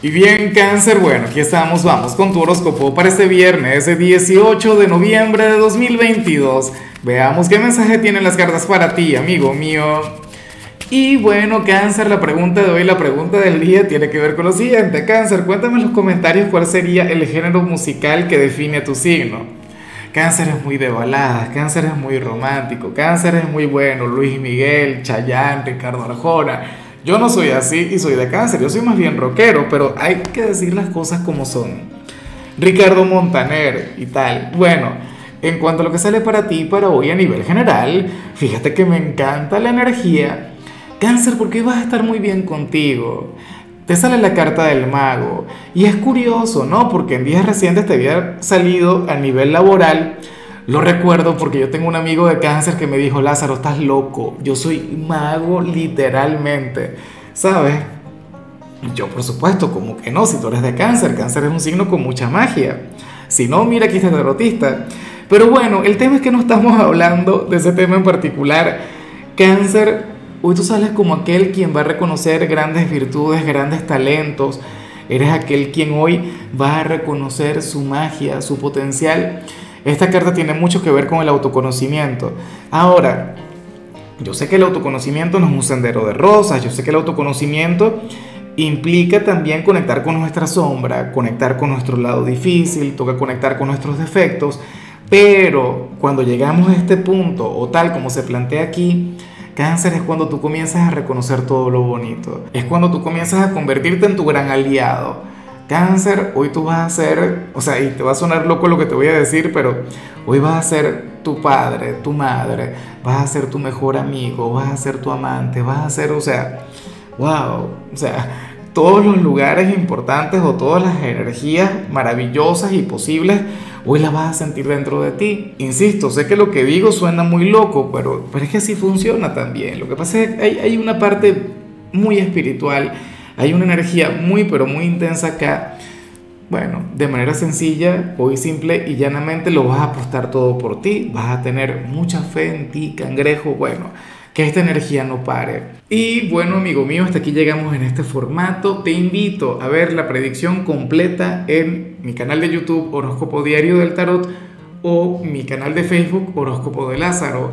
Y bien, cáncer, bueno, aquí estamos, vamos con tu horóscopo para este viernes, ese 18 de noviembre de 2022. Veamos qué mensaje tienen las cartas para ti, amigo mío. Y bueno, cáncer, la pregunta de hoy, la pregunta del día tiene que ver con lo siguiente. Cáncer, cuéntame en los comentarios cuál sería el género musical que define a tu signo. Cáncer es muy de baladas, cáncer es muy romántico, cáncer es muy bueno, Luis Miguel, Chayanne, Ricardo Arjona. Yo no soy así y soy de cáncer, yo soy más bien rockero, pero hay que decir las cosas como son. Ricardo Montaner y tal. Bueno, en cuanto a lo que sale para ti para hoy a nivel general, fíjate que me encanta la energía. Cáncer, porque vas a estar muy bien contigo. Te sale la carta del mago. Y es curioso, ¿no? Porque en días recientes te había salido a nivel laboral lo recuerdo porque yo tengo un amigo de cáncer que me dijo, Lázaro, estás loco, yo soy mago literalmente, ¿sabes? Yo por supuesto, como que no, si tú eres de cáncer, cáncer es un signo con mucha magia. Si no, mira aquí está derrotista. Pero bueno, el tema es que no estamos hablando de ese tema en particular. Cáncer, hoy tú sales como aquel quien va a reconocer grandes virtudes, grandes talentos. Eres aquel quien hoy va a reconocer su magia, su potencial. Esta carta tiene mucho que ver con el autoconocimiento. Ahora, yo sé que el autoconocimiento no es un sendero de rosas, yo sé que el autoconocimiento implica también conectar con nuestra sombra, conectar con nuestro lado difícil, toca conectar con nuestros defectos, pero cuando llegamos a este punto, o tal como se plantea aquí, cáncer es cuando tú comienzas a reconocer todo lo bonito, es cuando tú comienzas a convertirte en tu gran aliado Cáncer, hoy tú vas a ser, o sea, y te va a sonar loco lo que te voy a decir, pero hoy vas a ser tu padre, tu madre, vas a ser tu mejor amigo, vas a ser tu amante, vas a ser, o sea, wow, o sea, todos los lugares importantes o todas las energías maravillosas y posibles, hoy las vas a sentir dentro de ti. Insisto, sé que lo que digo suena muy loco, pero, pero es que así funciona también. Lo que pasa es que hay, hay una parte muy espiritual hay una energía muy, pero muy intensa acá. Bueno, de manera sencilla, hoy simple y llanamente lo vas a apostar todo por ti, vas a tener mucha fe en ti, cangrejo, bueno, que esta energía no pare. Y bueno, amigo mío, hasta aquí llegamos en este formato. Te invito a ver la predicción completa en mi canal de YouTube Horóscopo Diario del Tarot o mi canal de Facebook Horóscopo de Lázaro.